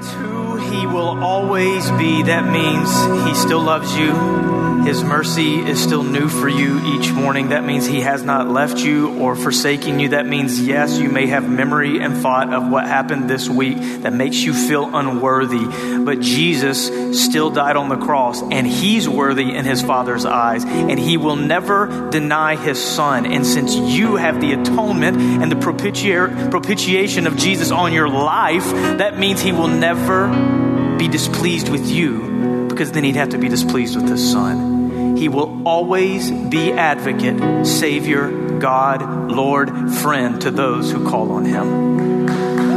It's who he will always be. That means he still loves you. His mercy is still new for you each morning. That means He has not left you or forsaken you. That means, yes, you may have memory and thought of what happened this week that makes you feel unworthy. But Jesus still died on the cross, and He's worthy in His Father's eyes, and He will never deny His Son. And since you have the atonement and the propitiation of Jesus on your life, that means He will never be displeased with you because then He'd have to be displeased with His Son. He will always be advocate, Savior, God, Lord, friend to those who call on Him.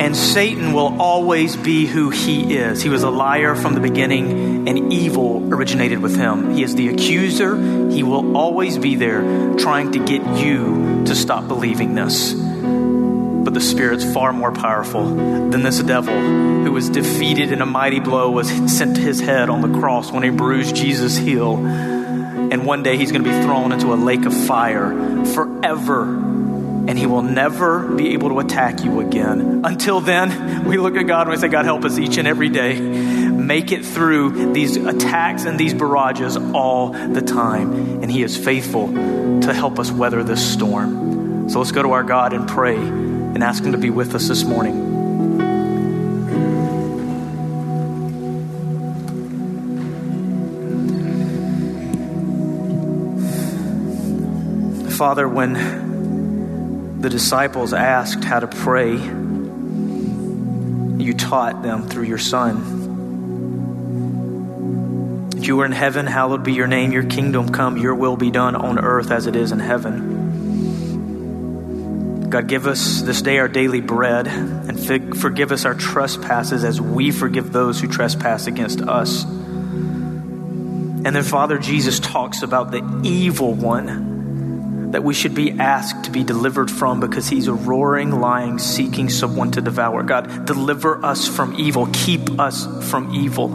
And Satan will always be who he is. He was a liar from the beginning, and evil originated with him. He is the accuser. He will always be there trying to get you to stop believing this but the Spirit's far more powerful than this devil who was defeated in a mighty blow, was sent to his head on the cross when he bruised Jesus' heel. And one day he's going to be thrown into a lake of fire forever. And he will never be able to attack you again. Until then, we look at God and we say, God, help us each and every day. Make it through these attacks and these barrages all the time. And he is faithful to help us weather this storm. So let's go to our God and pray and ask Him to be with us this morning. Father, when the disciples asked how to pray, you taught them through your Son. If you are in heaven, hallowed be your name, your kingdom come, your will be done on earth as it is in heaven. God, give us this day our daily bread and forgive us our trespasses as we forgive those who trespass against us. And then, Father, Jesus talks about the evil one that we should be asked to be delivered from because he's a roaring lion seeking someone to devour. God, deliver us from evil, keep us from evil.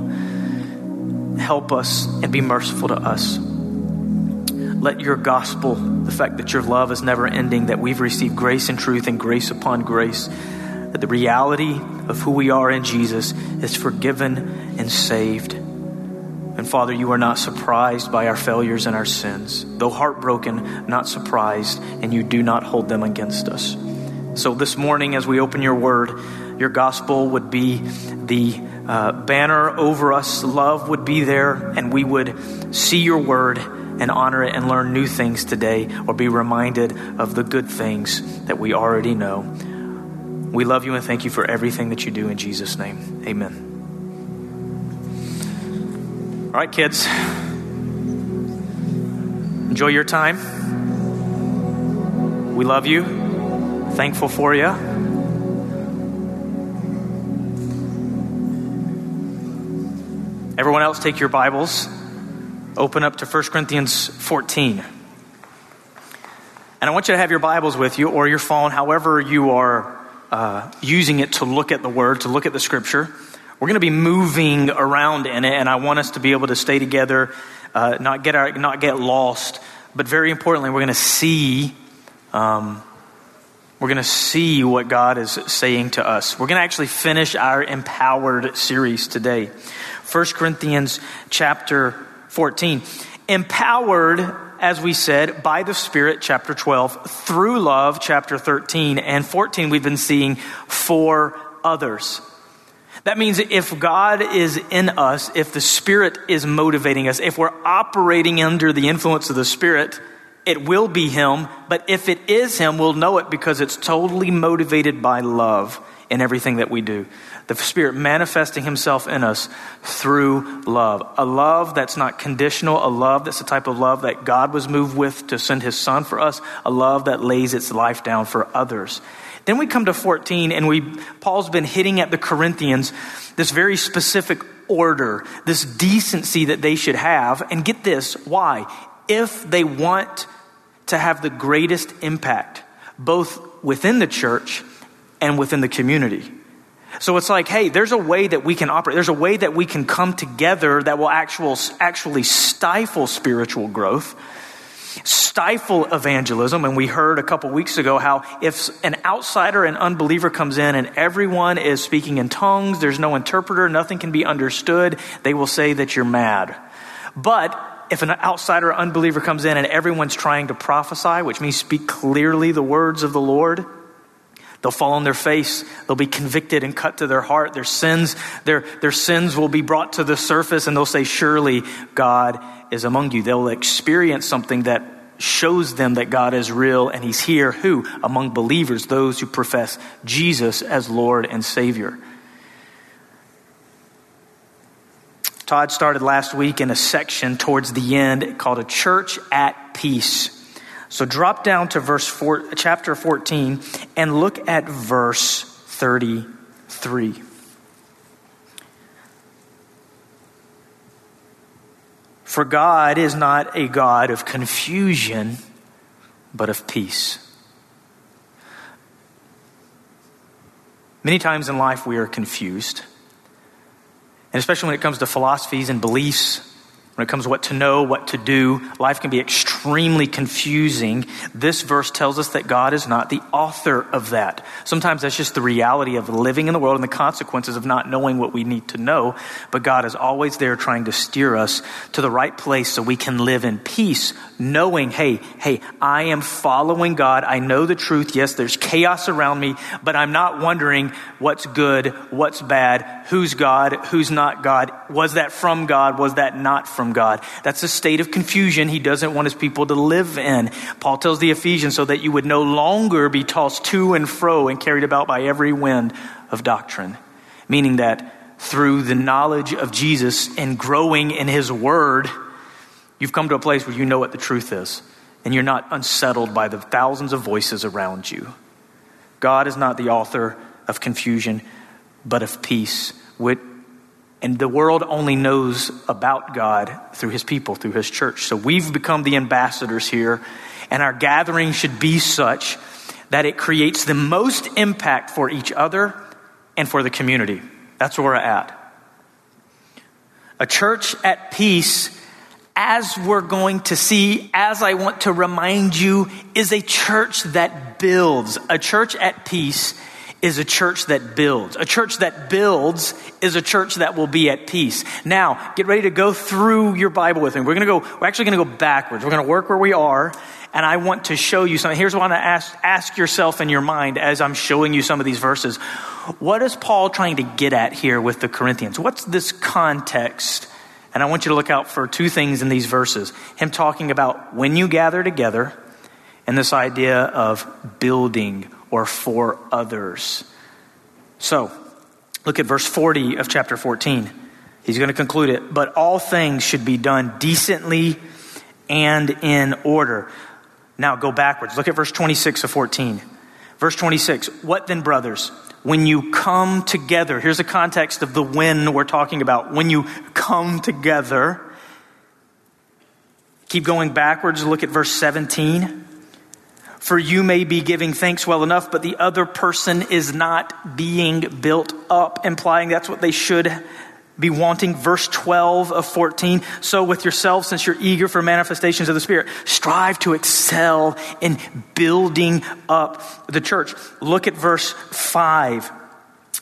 Help us and be merciful to us. Let your gospel, the fact that your love is never ending, that we've received grace and truth and grace upon grace, that the reality of who we are in Jesus is forgiven and saved. And Father, you are not surprised by our failures and our sins. Though heartbroken, not surprised, and you do not hold them against us. So this morning, as we open your word, your gospel would be the uh, banner over us, love would be there, and we would see your word and honor it and learn new things today or be reminded of the good things that we already know. We love you and thank you for everything that you do in Jesus' name. Amen. All right, kids. Enjoy your time. We love you. Thankful for you. Everyone else, take your Bibles open up to 1 Corinthians 14. And I want you to have your Bibles with you or your phone, however you are uh, using it to look at the Word, to look at the Scripture. We're going to be moving around in it, and I want us to be able to stay together, uh, not, get our, not get lost. But very importantly, we're going to see. Um, we're going to see what God is saying to us. We're going to actually finish our empowered series today. 1 Corinthians chapter 14. Empowered, as we said, by the Spirit, chapter 12, through love, chapter 13, and 14, we've been seeing for others. That means if God is in us, if the Spirit is motivating us, if we're operating under the influence of the Spirit, it will be Him. But if it is Him, we'll know it because it's totally motivated by love in everything that we do the Spirit manifesting Himself in us through love. A love that's not conditional, a love that's the type of love that God was moved with to send His Son for us, a love that lays its life down for others. Then we come to 14, and we Paul's been hitting at the Corinthians this very specific order, this decency that they should have. And get this, why? If they want to have the greatest impact, both within the church and within the community. So it's like, hey, there's a way that we can operate. There's a way that we can come together that will actual, actually stifle spiritual growth. Stifle evangelism. And we heard a couple weeks ago how if an outsider, an unbeliever comes in and everyone is speaking in tongues, there's no interpreter, nothing can be understood, they will say that you're mad. But if an outsider, unbeliever comes in and everyone's trying to prophesy, which means speak clearly the words of the Lord, They'll fall on their face. They'll be convicted and cut to their heart. Their sins, their, their sins will be brought to the surface and they'll say, surely God is among you. They'll experience something that shows them that God is real and he's here. Who? Among believers, those who profess Jesus as Lord and Savior. Todd started last week in a section towards the end called A Church at Peace. So drop down to verse four, chapter 14 and look at verse 33. For God is not a God of confusion, but of peace. Many times in life we are confused. And especially when it comes to philosophies and beliefs, when it comes to what to know, what to do, life can be extremely confusing. This verse tells us that God is not the author of that. Sometimes that's just the reality of living in the world and the consequences of not knowing what we need to know. But God is always there trying to steer us to the right place so we can live in peace, knowing, hey, hey, I am following God. I know the truth. Yes, there's chaos around me, but I'm not wondering what's good, what's bad, who's God, who's not God. Was that from God? Was that not from God. That's a state of confusion he doesn't want his people to live in. Paul tells the Ephesians so that you would no longer be tossed to and fro and carried about by every wind of doctrine. Meaning that through the knowledge of Jesus and growing in his word, you've come to a place where you know what the truth is and you're not unsettled by the thousands of voices around you. God is not the author of confusion, but of peace. And the world only knows about God through his people, through his church. So we've become the ambassadors here, and our gathering should be such that it creates the most impact for each other and for the community. That's where we're at. A church at peace, as we're going to see, as I want to remind you, is a church that builds. A church at peace is a church that builds. A church that builds is a church that will be at peace. Now, get ready to go through your Bible with me. We're going to go, we're actually going to go backwards. We're going to work where we are, and I want to show you something. Here's what I want to ask, ask yourself in your mind as I'm showing you some of these verses. What is Paul trying to get at here with the Corinthians? What's this context? And I want you to look out for two things in these verses. Him talking about when you gather together, and this idea of building or for others. So, look at verse 40 of chapter 14. He's going to conclude it. But all things should be done decently and in order. Now go backwards. Look at verse 26 of 14. Verse 26 What then, brothers? When you come together, here's the context of the when we're talking about. When you come together, keep going backwards. Look at verse 17 for you may be giving thanks well enough, but the other person is not being built up, implying that's what they should be wanting. Verse 12 of 14. So with yourselves, since you're eager for manifestations of the Spirit, strive to excel in building up the church. Look at verse 5.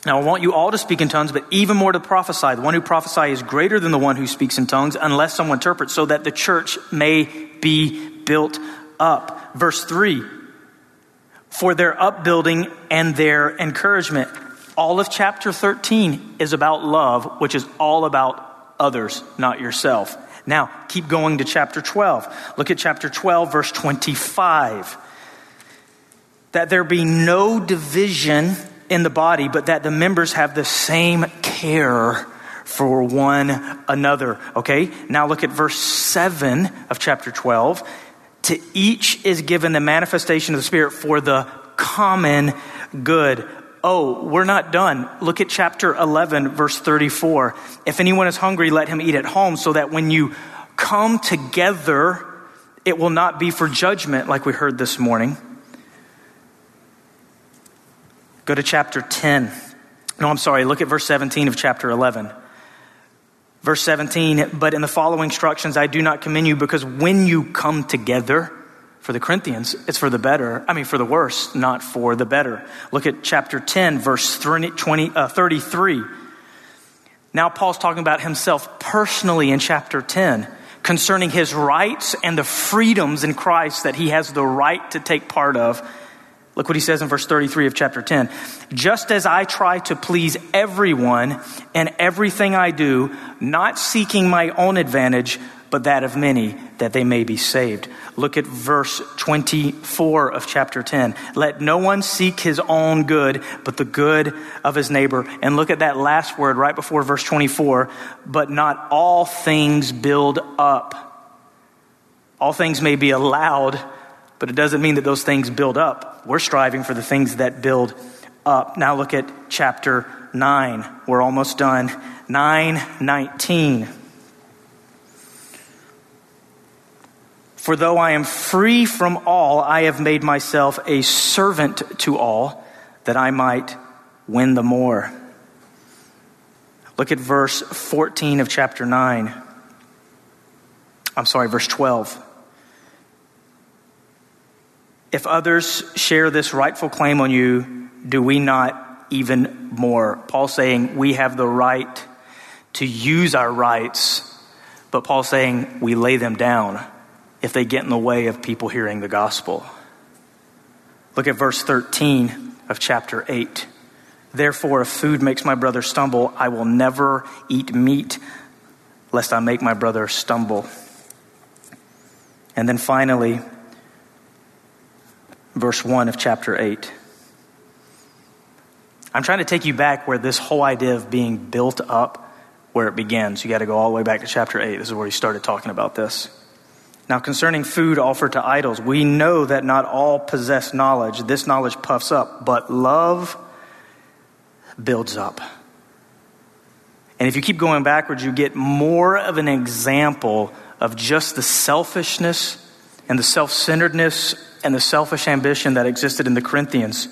Now, I want you all to speak in tongues, but even more to prophesy. The one who prophesies is greater than the one who speaks in tongues, unless someone interprets, so that the church may be built up. Verse 3 for their upbuilding and their encouragement. All of chapter 13 is about love, which is all about others, not yourself. Now, keep going to chapter 12. Look at chapter 12, verse 25. That there be no division in the body, but that the members have the same care for one another. Okay? Now look at verse 7 of chapter 12 to each is given the manifestation of the Spirit for the common good. Oh, we're not done. Look at chapter 11, verse 34. If anyone is hungry, let him eat at home, so that when you come together, it will not be for judgment, like we heard this morning. Go to chapter 10. No, I'm sorry. Look at verse 17 of chapter 11. Verse 17, but in the following instructions, I do not commend you because when you come together, for the Corinthians, it's for the better. I mean, for the worse, not for the better. Look at chapter 10, verse 20, uh, 33. Now, Paul's talking about himself personally in chapter 10 concerning his rights and the freedoms in Christ that he has the right to take part of. Look what he says in verse 33 of chapter 10. Just as I try to please everyone in everything I do, not seeking my own advantage, but that of many, that they may be saved. Look at verse 24 of chapter 10. Let no one seek his own good, but the good of his neighbor. And look at that last word right before verse 24. But not all things build up. All things may be allowed, but it doesn't mean that those things build up. We're striving for the things that build up. Now look at chapter 9. We're almost done. 919. For though I am free from all, I have made myself a servant to all, that I might win the more. Look at verse 14 of chapter 9. I'm sorry, verse 12. If others share this rightful claim on you, do we not even more? Paul saying we have the right to use our rights, but Paul saying we lay them down if they get in the way of people hearing the gospel. Look at verse 13 of chapter 8. Therefore, if food makes my brother stumble, I will never eat meat, lest I make my brother stumble. And then finally, verse 1 of chapter 8. I'm trying to take you back where this whole idea of being built up, where it begins. You got to go all the way back to chapter 8. This is where he started talking about this. Now, concerning food offered to idols, we know that not all possess knowledge. This knowledge puffs up, but love builds up. And if you keep going backwards, you get more of an example of just the selfishness and the self centeredness and the selfish ambition that existed in the Corinthians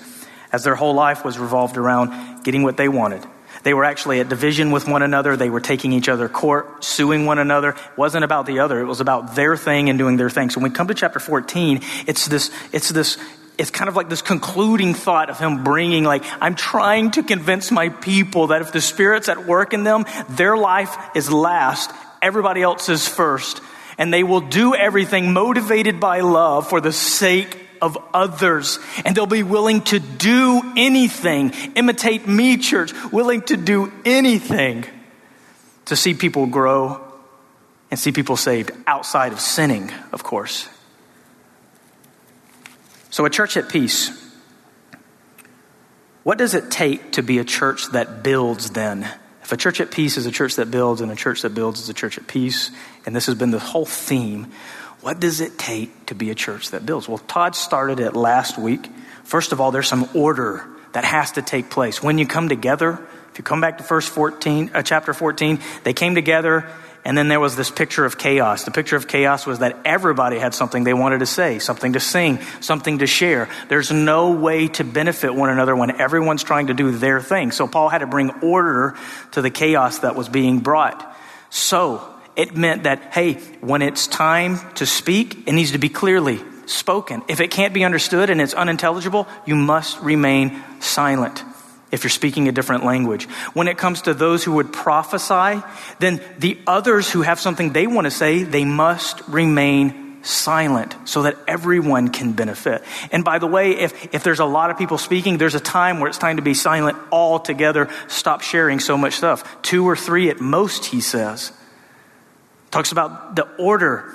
as their whole life was revolved around getting what they wanted they were actually at division with one another. They were taking each other court, suing one another. It wasn't about the other. It was about their thing and doing their thing. So when we come to chapter 14, it's this, it's this, it's kind of like this concluding thought of him bringing, like, I'm trying to convince my people that if the Spirit's at work in them, their life is last, everybody else is first. And they will do everything motivated by love for the sake of others. And they'll be willing to do anything. Imitate me, church, willing to do anything to see people grow and see people saved outside of sinning, of course. So, a church at peace. What does it take to be a church that builds then? If a church at peace is a church that builds, and a church that builds is a church at peace, and this has been the whole theme, what does it take to be a church that builds? Well, Todd started it last week. First of all, there's some order that has to take place. When you come together, if you come back to first 14, uh, chapter 14, they came together and then there was this picture of chaos. The picture of chaos was that everybody had something they wanted to say, something to sing, something to share. There's no way to benefit one another when everyone's trying to do their thing. So Paul had to bring order to the chaos that was being brought. So, it meant that, hey, when it's time to speak, it needs to be clearly spoken. If it can't be understood and it's unintelligible, you must remain silent if you're speaking a different language. When it comes to those who would prophesy, then the others who have something they want to say, they must remain silent so that everyone can benefit. And by the way, if, if there's a lot of people speaking, there's a time where it's time to be silent altogether. Stop sharing so much stuff. Two or three at most, he says. Talks about the order.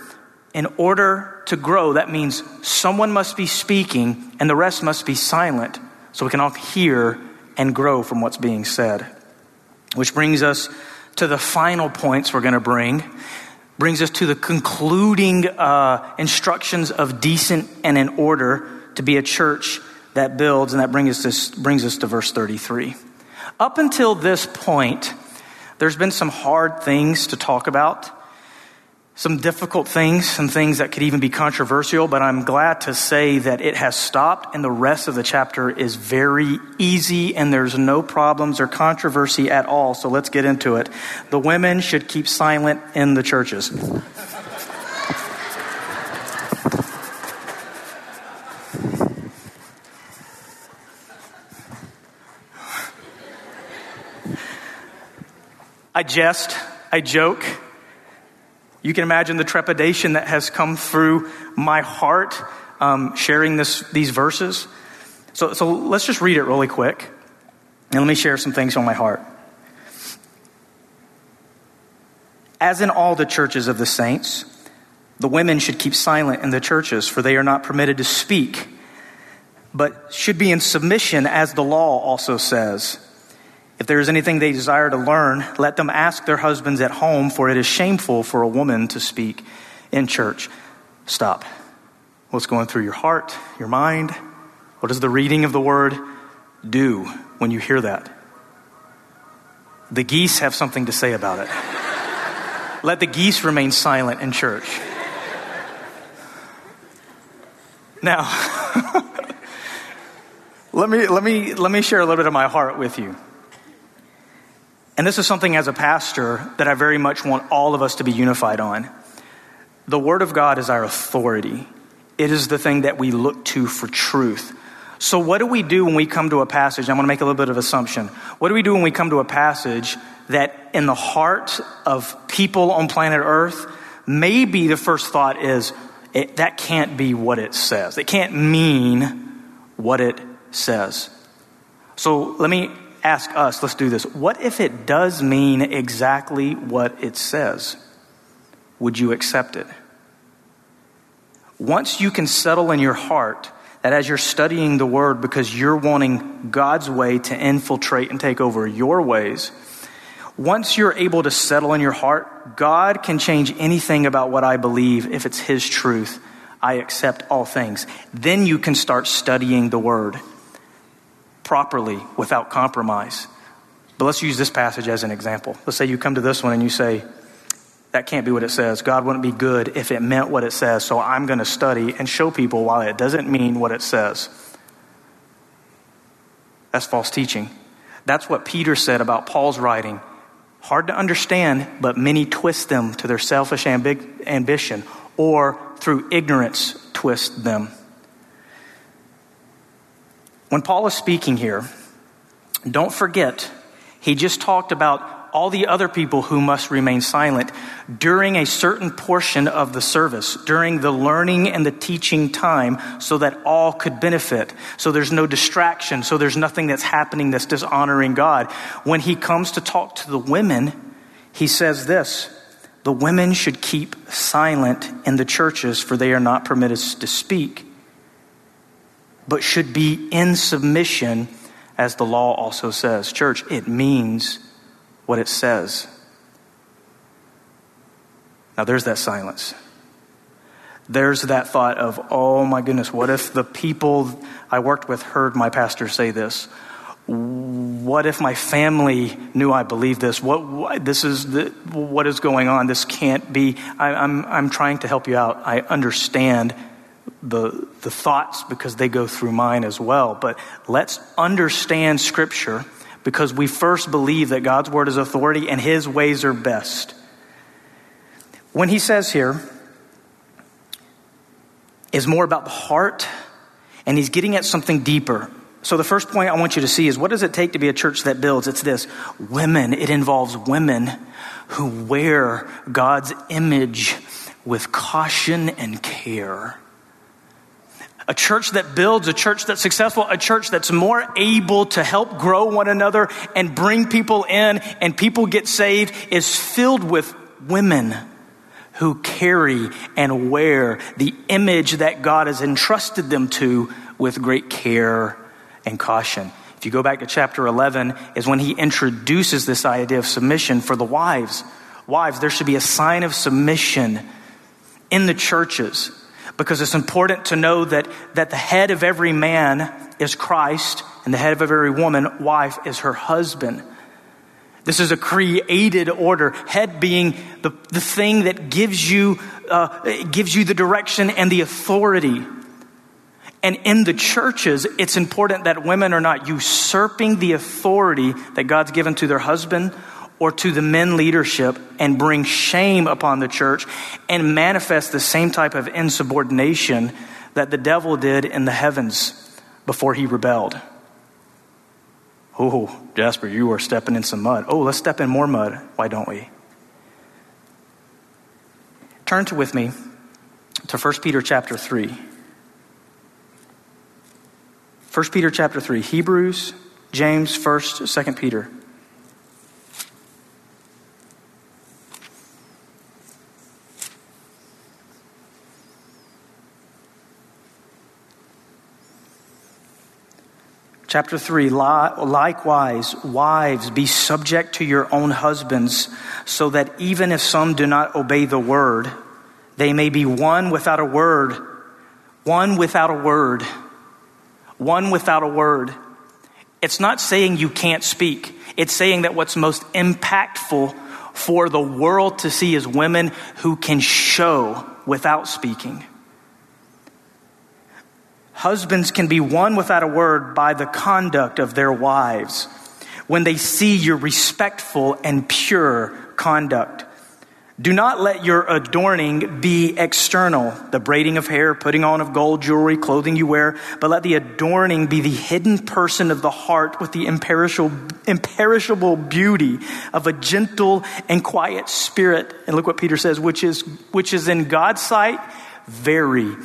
In order to grow, that means someone must be speaking and the rest must be silent so we can all hear and grow from what's being said. Which brings us to the final points we're going to bring. Brings us to the concluding uh, instructions of decent and in order to be a church that builds, and that brings us, to, brings us to verse 33. Up until this point, there's been some hard things to talk about some difficult things, some things that could even be controversial, but I'm glad to say that it has stopped and the rest of the chapter is very easy and there's no problems or controversy at all. So let's get into it. The women should keep silent in the churches. I jest, I joke. You can imagine the trepidation that has come through my heart um, sharing this, these verses. So, so let's just read it really quick, and let me share some things on my heart. As in all the churches of the saints, the women should keep silent in the churches, for they are not permitted to speak, but should be in submission, as the law also says. If there is anything they desire to learn, let them ask their husbands at home, for it is shameful for a woman to speak in church. Stop. What's going through your heart, your mind? What does the reading of the word do when you hear that? The geese have something to say about it. Let the geese remain silent in church. Now, let me, let, me, let me share a little bit of my heart with you. And this is something as a pastor that I very much want all of us to be unified on. The Word of God is our authority, it is the thing that we look to for truth. So, what do we do when we come to a passage? I'm going to make a little bit of assumption. What do we do when we come to a passage that, in the heart of people on planet Earth, maybe the first thought is it, that can't be what it says. It can't mean what it says. So, let me ask us, let's do this. What if it does mean exactly what it says? Would you accept it? Once you can settle in your heart that as you're studying the Word because you're wanting God's way to infiltrate and take over your ways, once you're able to settle in your heart, God can change anything about what I believe if it's His truth. I accept all things. Then you can start studying the Word properly without compromise. But let's use this passage as an example. Let's say you come to this one and you say, that can't be what it says. God wouldn't be good if it meant what it says, so I'm going to study and show people why it doesn't mean what it says. That's false teaching. That's what Peter said about Paul's writing. Hard to understand, but many twist them to their selfish ambi- ambition or through ignorance twist them. When Paul is speaking here, don't forget, he just talked about all the other people who must remain silent during a certain portion of the service, during the learning and the teaching time, so that all could benefit. So there's no distraction, so there's nothing that's happening that's dishonoring God. When he comes to talk to the women, he says this the women should keep silent in the churches, for they are not permitted to speak but should be in submission as the law also says. Church, it means what it says. Now, there's that silence. There's that thought of, oh my goodness, what if the people I worked with heard my pastor say this? What if my family knew I believe this? What, what this is the, what is going on? This can't be. I, I'm, I'm trying to help you out. I understand the, the thoughts because they go through mine as well. But let's understand Scripture because we first believe that God's Word is authority and His ways are best. When He says here, is more about the heart, and He's getting at something deeper. So, the first point I want you to see is what does it take to be a church that builds? It's this women, it involves women who wear God's image with caution and care a church that builds, a church that's successful, a church that's more able to help grow one another and bring people in and people get saved is filled with women who carry and wear the image that God has entrusted them to with great care and caution. If you go back to chapter 11, is when he introduces this idea of submission for the wives. Wives, there should be a sign of submission in the churches because it's important to know that, that the head of every man is Christ and the head of every woman, wife, is her husband. This is a created order. Head being the, the thing that gives you, uh, gives you the direction and the authority. And in the churches, it's important that women are not usurping the authority that God's given to their husband or to the men leadership and bring shame upon the church and manifest the same type of insubordination that the devil did in the heavens before he rebelled. Oh, Jasper, you are stepping in some mud. Oh, let's step in more mud. Why don't we? Turn to with me to 1 Peter chapter 3. 1 Peter chapter 3, Hebrews, James, 1st, 2nd Peter. Chapter 3 Likewise, wives, be subject to your own husbands, so that even if some do not obey the word, they may be won without a word. Won without a word. Won without a word. It's not saying you can't speak, it's saying that what's most impactful for the world to see is women who can show without speaking. Husbands can be won without a word by the conduct of their wives when they see your respectful and pure conduct. Do not let your adorning be external, the braiding of hair, putting on of gold jewelry, clothing you wear, but let the adorning be the hidden person of the heart with the imperishable, beauty of a gentle and quiet spirit. And look what Peter says, which is, which is in God's sight very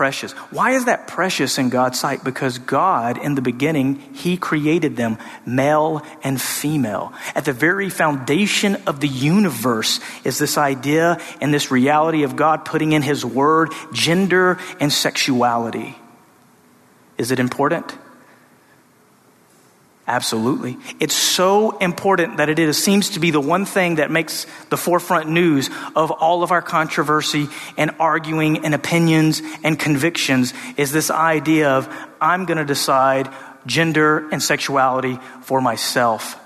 precious. Why is that precious in God's sight? Because God, in the beginning, He created them male and female. At the very foundation of the universe is this idea and this reality of God putting in His word gender and sexuality. Is it important? Absolutely. It's so important that it is, seems to be the one thing that makes the forefront news of all of our controversy and arguing and opinions and convictions is this idea of I'm going to decide gender and sexuality for myself.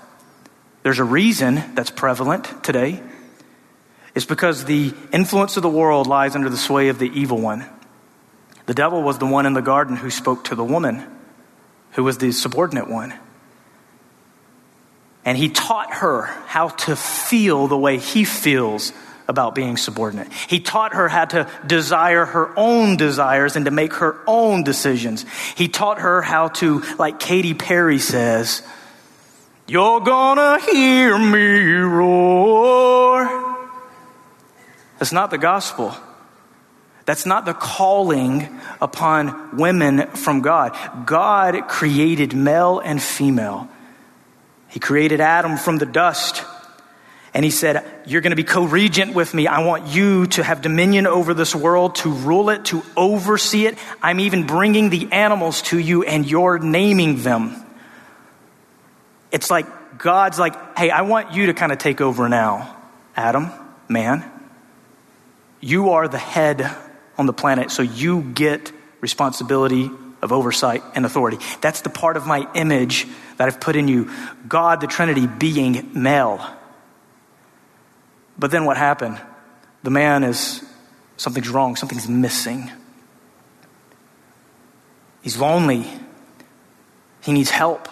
There's a reason that's prevalent today. It's because the influence of the world lies under the sway of the evil one. The devil was the one in the garden who spoke to the woman, who was the subordinate one. And he taught her how to feel the way he feels about being subordinate. He taught her how to desire her own desires and to make her own decisions. He taught her how to, like Katy Perry says, You're gonna hear me roar. That's not the gospel. That's not the calling upon women from God. God created male and female. He created Adam from the dust. And he said, You're going to be co regent with me. I want you to have dominion over this world, to rule it, to oversee it. I'm even bringing the animals to you, and you're naming them. It's like God's like, Hey, I want you to kind of take over now, Adam, man. You are the head on the planet, so you get responsibility of oversight and authority. That's the part of my image that I've put in you. God, the Trinity, being male. But then what happened? The man is, something's wrong, something's missing. He's lonely. He needs help.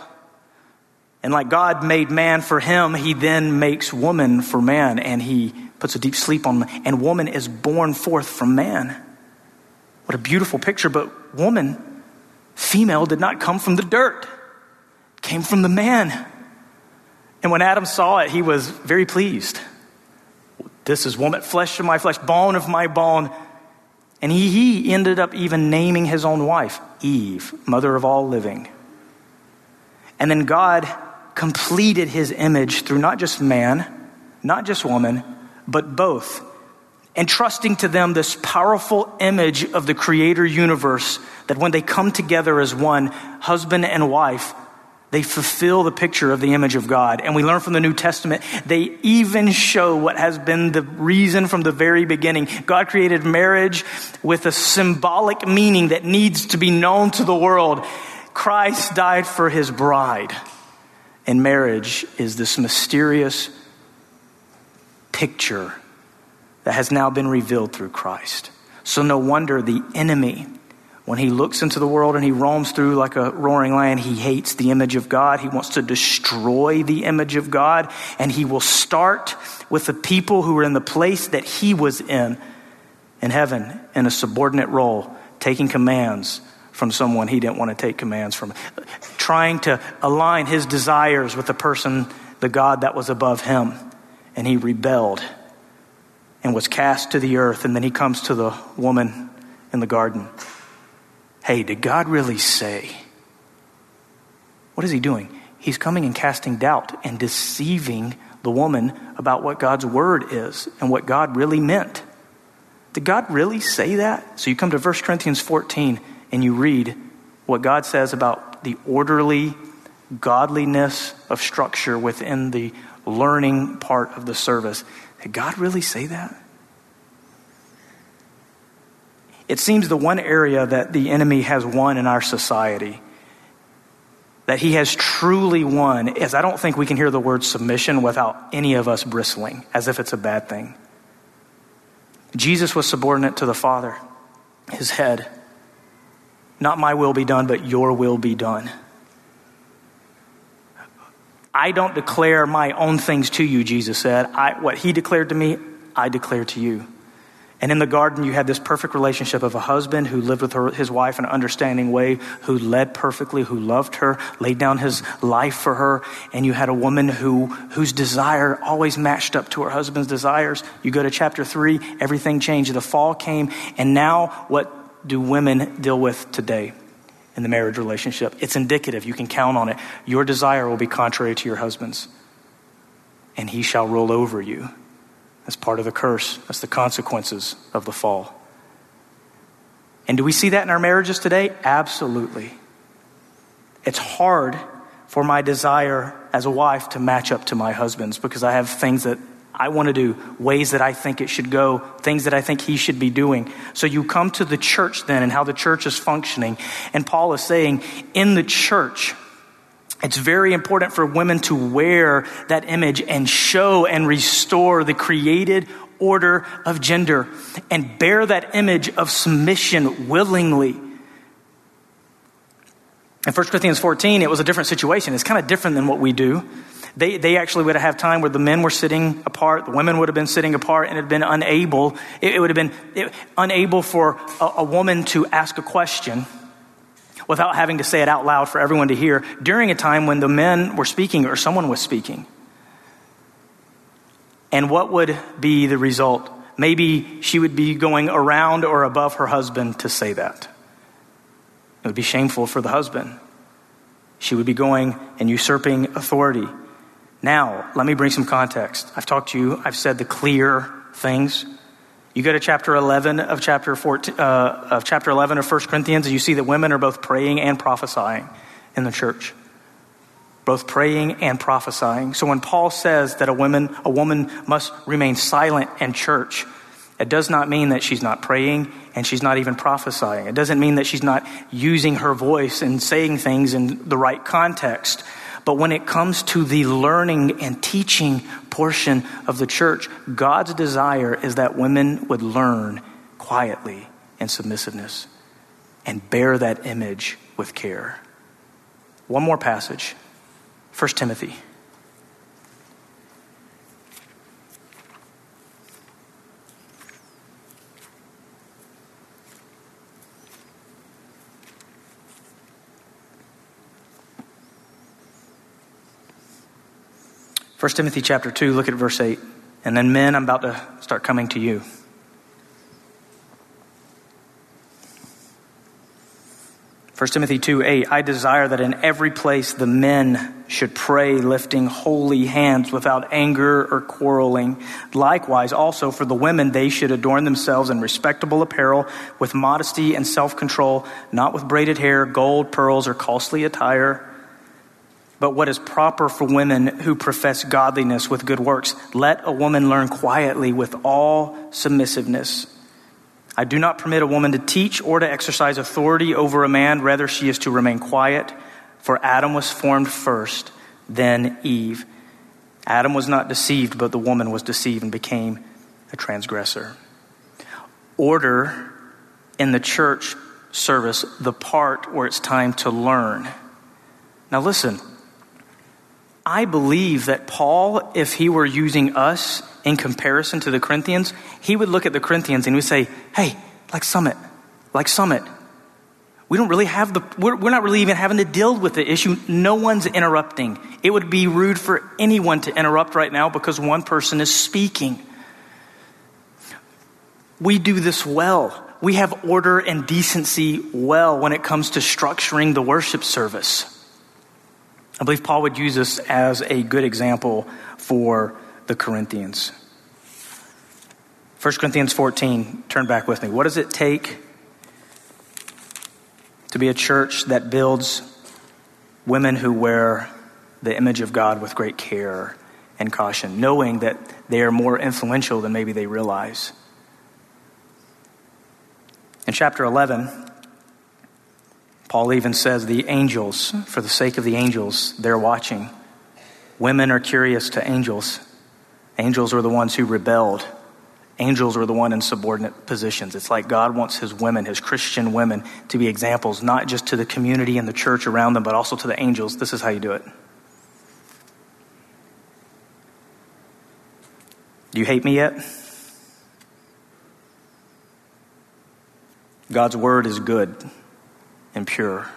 And like God made man for him, he then makes woman for man and he puts a deep sleep on. And woman is born forth from man. What a beautiful picture, but woman female did not come from the dirt, came from the man. And when Adam saw it, he was very pleased. This is woman, flesh of my flesh, bone of my bone. And he, he ended up even naming his own wife, Eve, mother of all living. And then God completed his image through not just man, not just woman, but both entrusting to them this powerful image of the creator universe that when they come together as one, husband and wife, they fulfill the picture of the image of God. And we learn from the New Testament, they even show what has been the reason from the very beginning. God created marriage with a symbolic meaning that needs to be known to the world. Christ died for his bride. And marriage is this mysterious picture that has now been revealed through Christ. So, no wonder the enemy, when he looks into the world and he roams through like a roaring lion, he hates the image of God. He wants to destroy the image of God. And he will start with the people who are in the place that he was in, in heaven, in a subordinate role, taking commands from someone he didn't want to take commands from, trying to align his desires with the person, the God that was above him. And he rebelled and was cast to the earth. And then he comes to the woman in the garden. Hey, did God really say? What is he doing? He's coming and casting doubt and deceiving the woman about what God's word is and what God really meant. Did God really say that? So you come to 1 Corinthians 14 and you read what God says about the orderly godliness of structure within the learning part of the service. Did God really say that? It seems the one area that the enemy has won in our society, that he has truly won, is I don't think we can hear the word submission without any of us bristling, as if it's a bad thing. Jesus was subordinate to the Father, his head. Not my will be done, but your will be done. I don't declare my own things to you, Jesus said. I, what he declared to me, I declare to you. And in the garden, you had this perfect relationship of a husband who lived with her, his wife in an understanding way, who led perfectly, who loved her, laid down his life for her. And you had a woman who, whose desire always matched up to her husband's desires. You go to chapter three, everything changed. The fall came. And now, what do women deal with today? In the marriage relationship. It's indicative. You can count on it. Your desire will be contrary to your husband's, and he shall rule over you. That's part of the curse. That's the consequences of the fall. And do we see that in our marriages today? Absolutely. It's hard for my desire as a wife to match up to my husband's because I have things that I want to do, ways that I think it should go, things that I think he should be doing. So you come to the church then and how the church is functioning. And Paul is saying, in the church, it's very important for women to wear that image and show and restore the created order of gender and bear that image of submission willingly. In 1 Corinthians 14, it was a different situation. It's kind of different than what we do. They, they actually would have had time where the men were sitting apart, the women would have been sitting apart, and had been unable, it, it would have been it, unable for a, a woman to ask a question without having to say it out loud for everyone to hear during a time when the men were speaking or someone was speaking. And what would be the result? Maybe she would be going around or above her husband to say that. It would be shameful for the husband. She would be going and usurping authority. Now, let me bring some context. I've talked to you, I've said the clear things. You go to chapter 11 of chapter 14, uh, of chapter 11 of 1 Corinthians, and you see that women are both praying and prophesying in the church. Both praying and prophesying. So when Paul says that a woman, a woman must remain silent in church, it does not mean that she's not praying and she's not even prophesying. It doesn't mean that she's not using her voice and saying things in the right context. But when it comes to the learning and teaching portion of the church, God's desire is that women would learn quietly and submissiveness and bear that image with care. One more passage 1 Timothy 1 Timothy chapter 2, look at verse 8. And then, men, I'm about to start coming to you. 1 Timothy 2 8, I desire that in every place the men should pray, lifting holy hands without anger or quarreling. Likewise, also for the women, they should adorn themselves in respectable apparel with modesty and self control, not with braided hair, gold, pearls, or costly attire but what is proper for women who profess godliness with good works. Let a woman learn quietly with all submissiveness. I do not permit a woman to teach or to exercise authority over a man. Rather, she is to remain quiet. For Adam was formed first, then Eve. Adam was not deceived, but the woman was deceived and became a transgressor. Order in the church service, the part where it's time to learn. Now, listen, I believe that Paul, if he were using us in comparison to the Corinthians, he would look at the Corinthians and he would say, Hey, like Summit, like Summit. We don't really have the, we're, we're not really even having to deal with the issue. No one's interrupting. It would be rude for anyone to interrupt right now because one person is speaking. We do this well. We have order and decency well when it comes to structuring the worship service. I believe Paul would use this as a good example for the Corinthians. 1 Corinthians 14, turn back with me. What does it take to be a church that builds women who wear the image of God with great care and caution, knowing that they are more influential than maybe they realize? In chapter 11, Paul even says the angels, for the sake of the angels, they're watching. Women are curious to angels. Angels are the ones who rebelled. Angels are the one in subordinate positions. It's like God wants his women, his Christian women, to be examples, not just to the community and the church around them, but also to the angels. This is how you do it. Do you hate me yet? God's word is good and pure.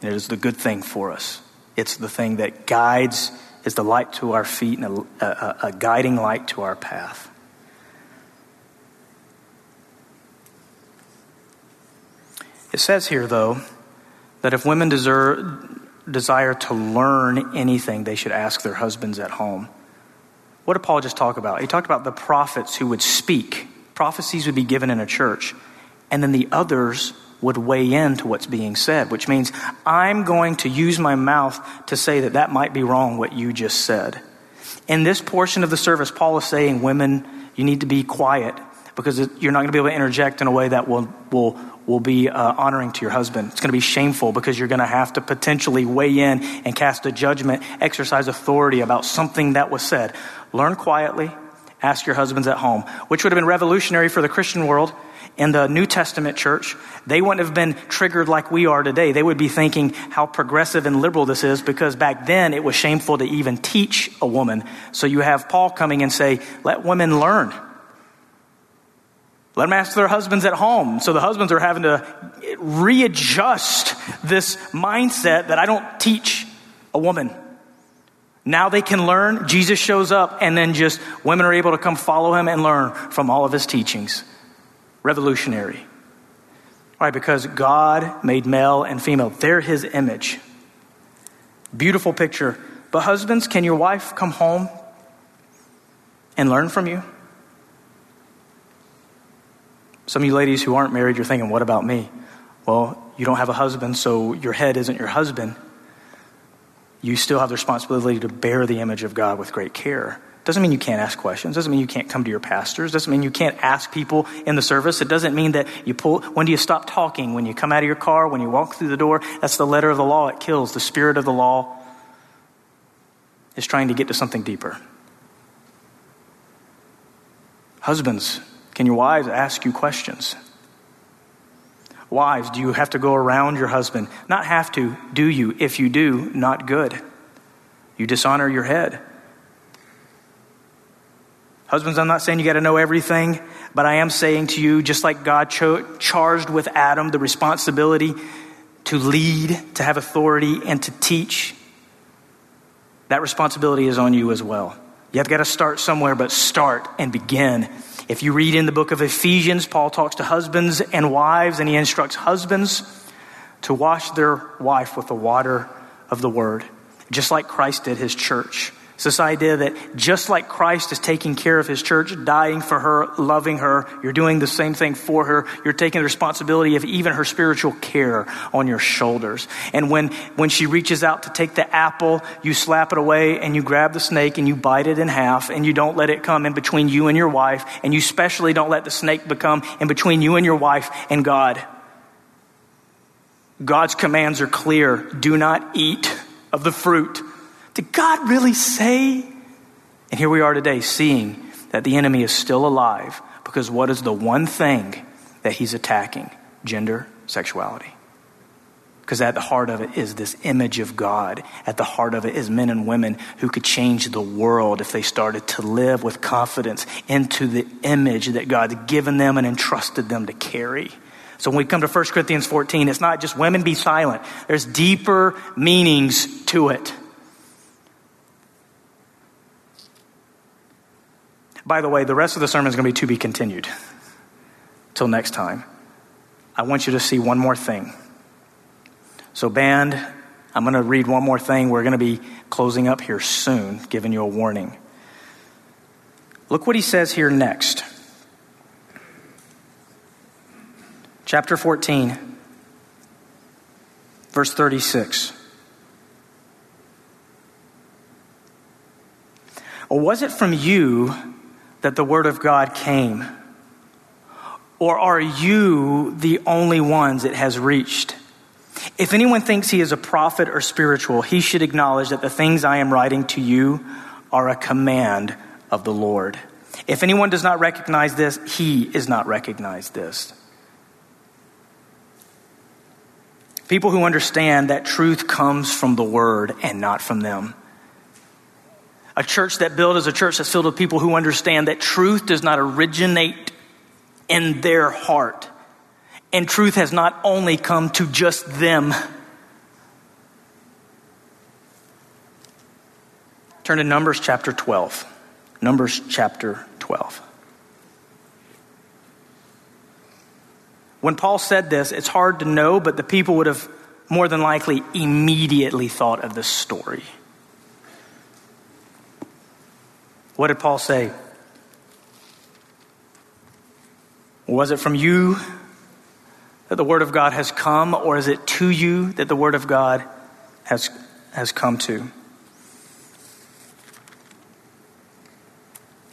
It is the good thing for us. It's the thing that guides, is the light to our feet and a, a, a guiding light to our path. It says here, though, that if women deserve, desire to learn anything, they should ask their husbands at home. What did Paul just talk about? He talked about the prophets who would speak. Prophecies would be given in a church, and then the others would weigh in to what's being said, which means I'm going to use my mouth to say that that might be wrong, what you just said. In this portion of the service, Paul is saying, women, you need to be quiet because you're not going to be able to interject in a way that will, will, will be uh, honoring to your husband. It's going to be shameful because you're going to have to potentially weigh in and cast a judgment, exercise authority about something that was said. Learn quietly, ask your husbands at home, which would have been revolutionary for the Christian world in the New Testament church, they wouldn't have been triggered like we are today. They would be thinking how progressive and liberal this is because back then it was shameful to even teach a woman. So you have Paul coming and say, let women learn. Let them ask their husbands at home. So the husbands are having to readjust this mindset that I don't teach a woman. Now they can learn. Jesus shows up, and then just women are able to come follow him and learn from all of his teachings. Revolutionary. Why? Because God made male and female. They're his image. Beautiful picture. But, husbands, can your wife come home and learn from you? Some of you ladies who aren't married, you're thinking, what about me? Well, you don't have a husband, so your head isn't your husband. You still have the responsibility to bear the image of God with great care. Doesn't mean you can't ask questions. Doesn't mean you can't come to your pastors. Doesn't mean you can't ask people in the service. It doesn't mean that you pull, when do you stop talking? When you come out of your car, when you walk through the door? That's the letter of the law. It kills. The spirit of the law is trying to get to something deeper. Husbands, can your wives ask you questions? Wives, do you have to go around your husband? Not have to, do you? If you do, not good. You dishonor your head. Husbands, I'm not saying you got to know everything, but I am saying to you, just like God cho- charged with Adam the responsibility to lead, to have authority, and to teach, that responsibility is on you as well. You have got to start somewhere, but start and begin. If you read in the book of Ephesians, Paul talks to husbands and wives, and he instructs husbands to wash their wife with the water of the word, just like Christ did his church. It's this idea that just like Christ is taking care of his church, dying for her, loving her, you're doing the same thing for her. You're taking the responsibility of even her spiritual care on your shoulders. And when, when she reaches out to take the apple, you slap it away and you grab the snake and you bite it in half and you don't let it come in between you and your wife. And you especially don't let the snake become in between you and your wife and God. God's commands are clear. Do not eat of the fruit. Did God really say? And here we are today seeing that the enemy is still alive because what is the one thing that he's attacking? Gender, sexuality. Because at the heart of it is this image of God. At the heart of it is men and women who could change the world if they started to live with confidence into the image that God's given them and entrusted them to carry. So when we come to 1 Corinthians 14, it's not just women be silent. There's deeper meanings to it. By the way, the rest of the sermon is going to be to be continued. Till next time. I want you to see one more thing. So, band, I'm going to read one more thing. We're going to be closing up here soon, giving you a warning. Look what he says here next. Chapter 14, verse 36. Or was it from you that the word of God came? Or are you the only ones it has reached? If anyone thinks he is a prophet or spiritual, he should acknowledge that the things I am writing to you are a command of the Lord. If anyone does not recognize this, he is not recognized this. People who understand that truth comes from the word and not from them. A church that built is a church that's filled with people who understand that truth does not originate in their heart and truth has not only come to just them. Turn to Numbers chapter 12. Numbers chapter 12. When Paul said this, it's hard to know, but the people would have more than likely immediately thought of this story. What did Paul say? Was it from you that the Word of God has come, or is it to you that the Word of God has, has come to?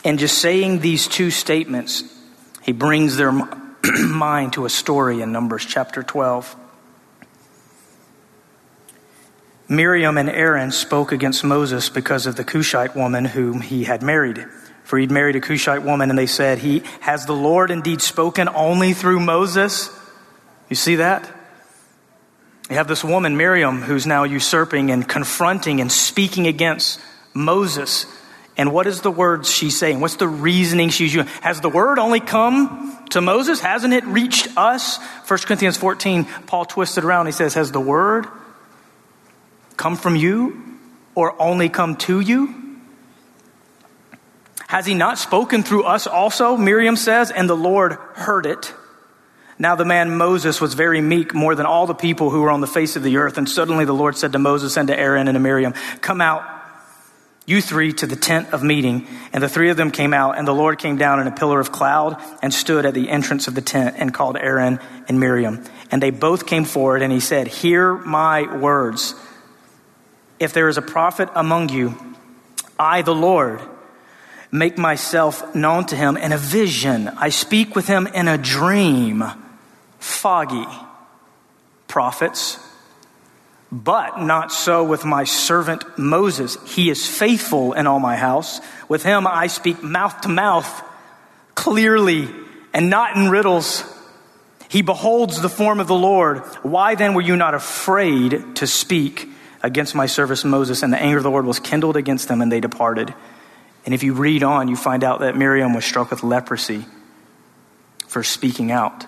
And just saying these two statements, he brings their mind to a story in Numbers chapter 12. Miriam and Aaron spoke against Moses because of the Cushite woman whom he had married. For he'd married a Cushite woman, and they said, He has the Lord indeed spoken only through Moses? You see that? You have this woman, Miriam, who's now usurping and confronting and speaking against Moses. And what is the words she's saying? What's the reasoning she's using? Has the word only come to Moses? Hasn't it reached us? 1 Corinthians 14, Paul twisted around. He says, Has the word come from you or only come to you? Has he not spoken through us also? Miriam says, and the Lord heard it. Now the man Moses was very meek more than all the people who were on the face of the earth. And suddenly the Lord said to Moses and to Aaron and to Miriam, Come out, you three, to the tent of meeting. And the three of them came out, and the Lord came down in a pillar of cloud and stood at the entrance of the tent and called Aaron and Miriam. And they both came forward, and he said, Hear my words. If there is a prophet among you, I, the Lord, make myself known to him in a vision. I speak with him in a dream foggy prophets. But not so with my servant Moses. He is faithful in all my house. With him I speak mouth to mouth, clearly, and not in riddles. He beholds the form of the Lord. Why then were you not afraid to speak against my servant Moses? And the anger of the Lord was kindled against them, and they departed. And if you read on, you find out that Miriam was struck with leprosy for speaking out.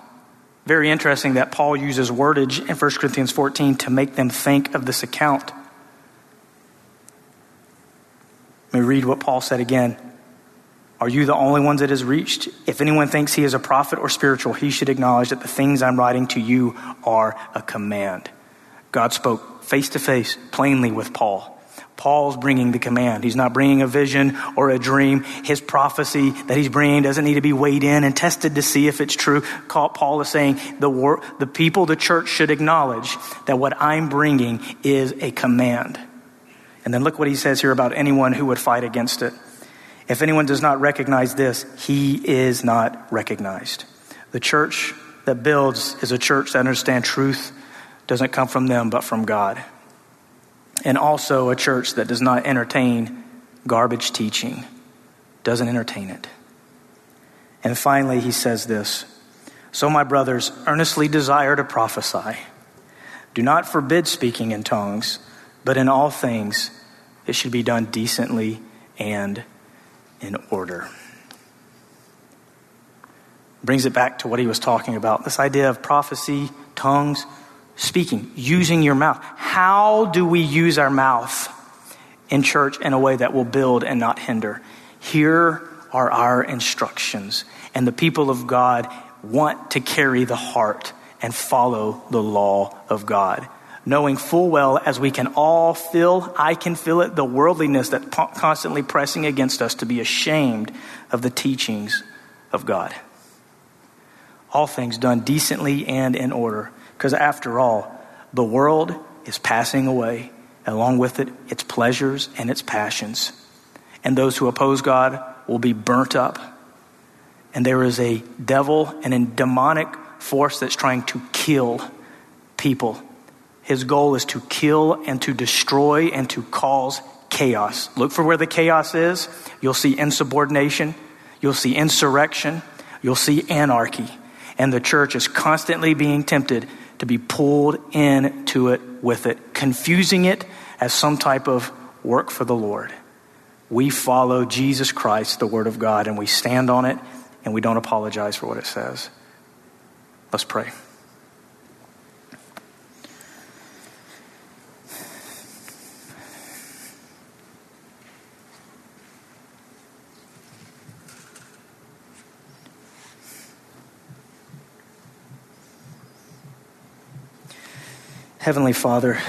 Very interesting that Paul uses wordage in 1 Corinthians 14 to make them think of this account. Let me read what Paul said again. Are you the only ones it has reached? If anyone thinks he is a prophet or spiritual, he should acknowledge that the things I'm writing to you are a command. God spoke face to face, plainly with Paul. Paul's bringing the command. He's not bringing a vision or a dream. His prophecy that he's bringing doesn't need to be weighed in and tested to see if it's true. Paul is saying the, the people, the church should acknowledge that what I'm bringing is a command. And then look what he says here about anyone who would fight against it. If anyone does not recognize this, he is not recognized. The church that builds is a church that understands truth doesn't come from them, but from God. and also a church that does not entertain garbage teaching, doesn't entertain it. And finally, he says this So, my brothers, earnestly desire to prophesy. Do not forbid speaking in tongues, but in all things it should be done decently and in order. Brings it back to what he was talking about this idea of prophecy, tongues, speaking, using your mouth. How do we use our mouth in church in a way that will build and not hinder? Here are our instructions. And the people of God want to carry the heart and follow the law of God. Knowing full well, as we can all feel, I can feel it, the worldliness that constantly pressing against us to be ashamed of the teachings of God. All things done decently and in order. Because after all, the world is passing away, along with it, its pleasures and its passions. And those who oppose God will be burnt up. And there is a devil and a demonic force that's trying to kill people. His goal is to kill and to destroy and to cause chaos. Look for where the chaos is. You'll see insubordination. You'll see insurrection. You'll see anarchy. And the church is constantly being tempted to be pulled into it with it, confusing it as some type of work for the Lord. We follow Jesus Christ, the Word of God, and we stand on it and we don't apologize for what it says. Let's pray. Heavenly Father,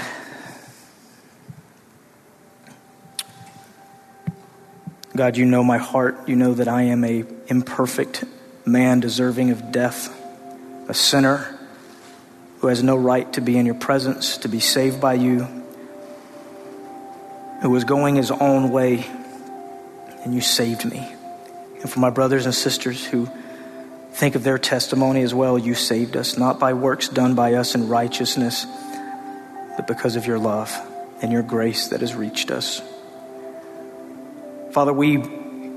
God, you know my heart. You know that I am a imperfect man deserving of death a sinner who has no right to be in your presence, to be saved by you, who was going his own way, and you saved me. And for my brothers and sisters who think of their testimony as well, you saved us, not by works done by us in righteousness, but because of your love and your grace that has reached us. Father, we,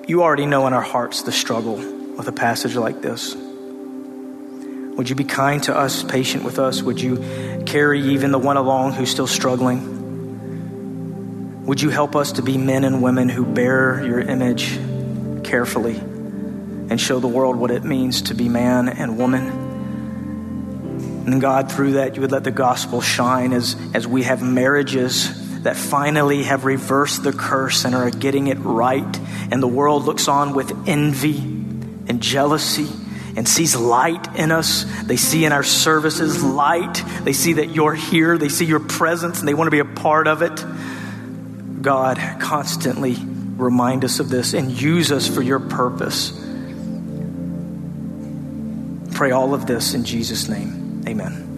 you already know in our hearts the struggle with a passage like this. Would you be kind to us, patient with us? Would you carry even the one along who's still struggling? Would you help us to be men and women who bear your image carefully and show the world what it means to be man and woman? And God, through that, you would let the gospel shine as, as we have marriages that finally have reversed the curse and are getting it right. And the world looks on with envy and jealousy and sees light in us. They see in our services light. They see that you're here. They see your presence and they want to be a part of it. God, constantly remind us of this and use us for your purpose. Pray all of this in Jesus' name. Amen.